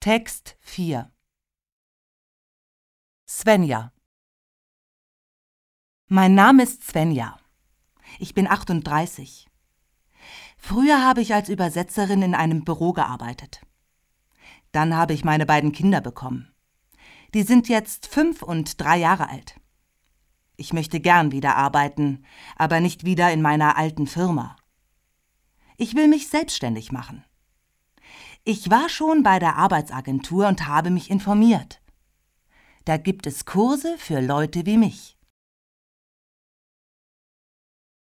Text 4 Svenja Mein Name ist Svenja. Ich bin 38. Früher habe ich als Übersetzerin in einem Büro gearbeitet. Dann habe ich meine beiden Kinder bekommen. Die sind jetzt fünf und drei Jahre alt. Ich möchte gern wieder arbeiten, aber nicht wieder in meiner alten Firma. Ich will mich selbstständig machen. Ich war schon bei der Arbeitsagentur und habe mich informiert. Da gibt es Kurse für Leute wie mich.